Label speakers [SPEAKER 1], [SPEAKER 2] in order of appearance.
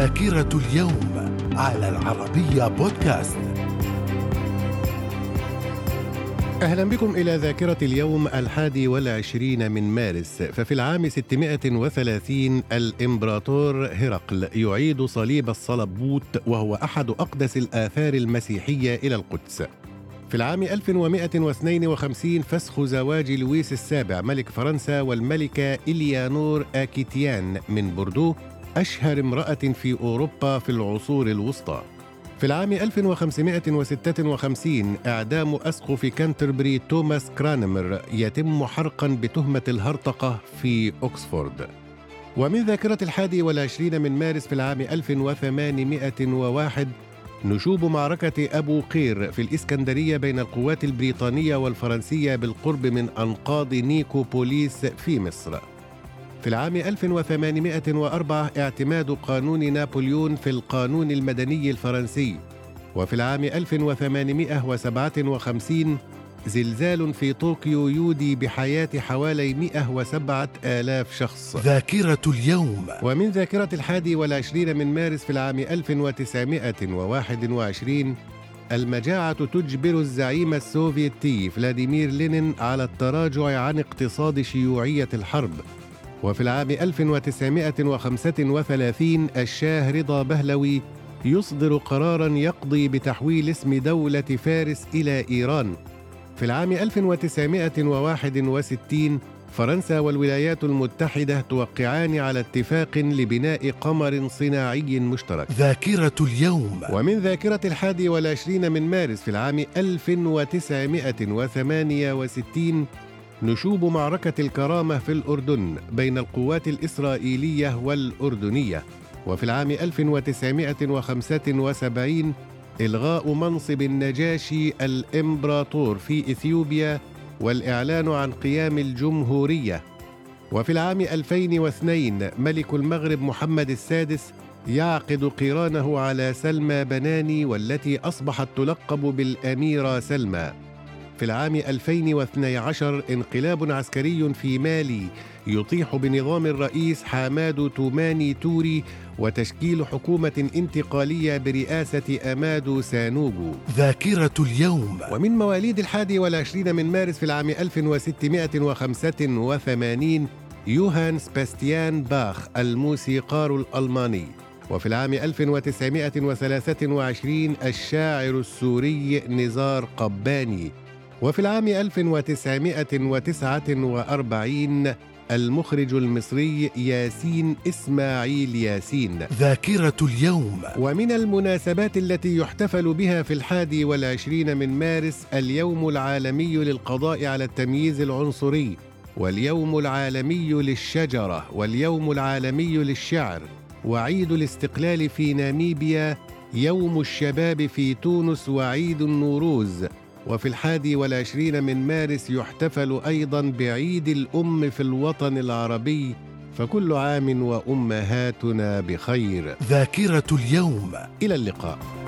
[SPEAKER 1] ذاكرة اليوم على العربية بودكاست.
[SPEAKER 2] أهلا بكم إلى ذاكرة اليوم الحادي والعشرين من مارس. ففي العام 630 الإمبراطور هرقل يعيد صليب الصلبوت وهو أحد أقدس الآثار المسيحية إلى القدس. في العام 1152 فسخ زواج لويس السابع ملك فرنسا والملكة إليانور آكيتيان من بوردو أشهر امرأة في أوروبا في العصور الوسطى. في العام 1556 إعدام أسقف كانتربري توماس كرانمر يتم حرقا بتهمة الهرطقة في أكسفورد. ومن ذاكرة الحادي والعشرين من مارس في العام 1801 نشوب معركة أبو قير في الإسكندرية بين القوات البريطانية والفرنسية بالقرب من أنقاض نيكوبوليس في مصر. في العام 1804 اعتماد قانون نابليون في القانون المدني الفرنسي. وفي العام 1857 زلزال في طوكيو يودي بحياة حوالي 107 آلاف شخص.
[SPEAKER 1] ذاكرة اليوم.
[SPEAKER 2] ومن ذاكرة الحادي والعشرين من مارس في العام 1921 المجاعة تجبر الزعيم السوفيتي فلاديمير لينين على التراجع عن اقتصاد شيوعية الحرب. وفي العام 1935 الشاه رضا بهلوي يصدر قرارا يقضي بتحويل اسم دولة فارس إلى إيران. في العام 1961 فرنسا والولايات المتحدة توقعان على اتفاق لبناء قمر صناعي مشترك.
[SPEAKER 1] ذاكرة اليوم.
[SPEAKER 2] ومن ذاكرة الحادي والعشرين من مارس في العام 1968 نشوب معركة الكرامة في الأردن بين القوات الإسرائيلية والأردنية وفي العام 1975 إلغاء منصب النجاشي الإمبراطور في إثيوبيا والإعلان عن قيام الجمهورية. وفي العام 2002 ملك المغرب محمد السادس يعقد قيرانه على سلمى بناني والتي أصبحت تلقب بالأميرة سلمى. في العام 2012 انقلاب عسكري في مالي يطيح بنظام الرئيس أمادو توماني توري وتشكيل حكومة انتقالية برئاسة أمادو سانوغو
[SPEAKER 1] ذاكرة اليوم.
[SPEAKER 2] ومن مواليد الحادي والعشرين من مارس في العام 1685 يوهان سباستيان باخ الموسيقار الألماني. وفي العام 1923 الشاعر السوري نزار قباني. وفي العام 1949 المخرج المصري ياسين إسماعيل ياسين.
[SPEAKER 1] ذاكرة اليوم.
[SPEAKER 2] ومن المناسبات التي يحتفل بها في الحادي والعشرين من مارس اليوم العالمي للقضاء على التمييز العنصري واليوم العالمي للشجرة واليوم العالمي للشعر. وعيد الاستقلال في ناميبيا يوم الشباب في تونس وعيد النوروز. وفي الحادي والعشرين من مارس يحتفل أيضا بعيد الأم في الوطن العربي فكل عام وأمهاتنا بخير.
[SPEAKER 1] ذاكرة اليوم.
[SPEAKER 2] إلى اللقاء.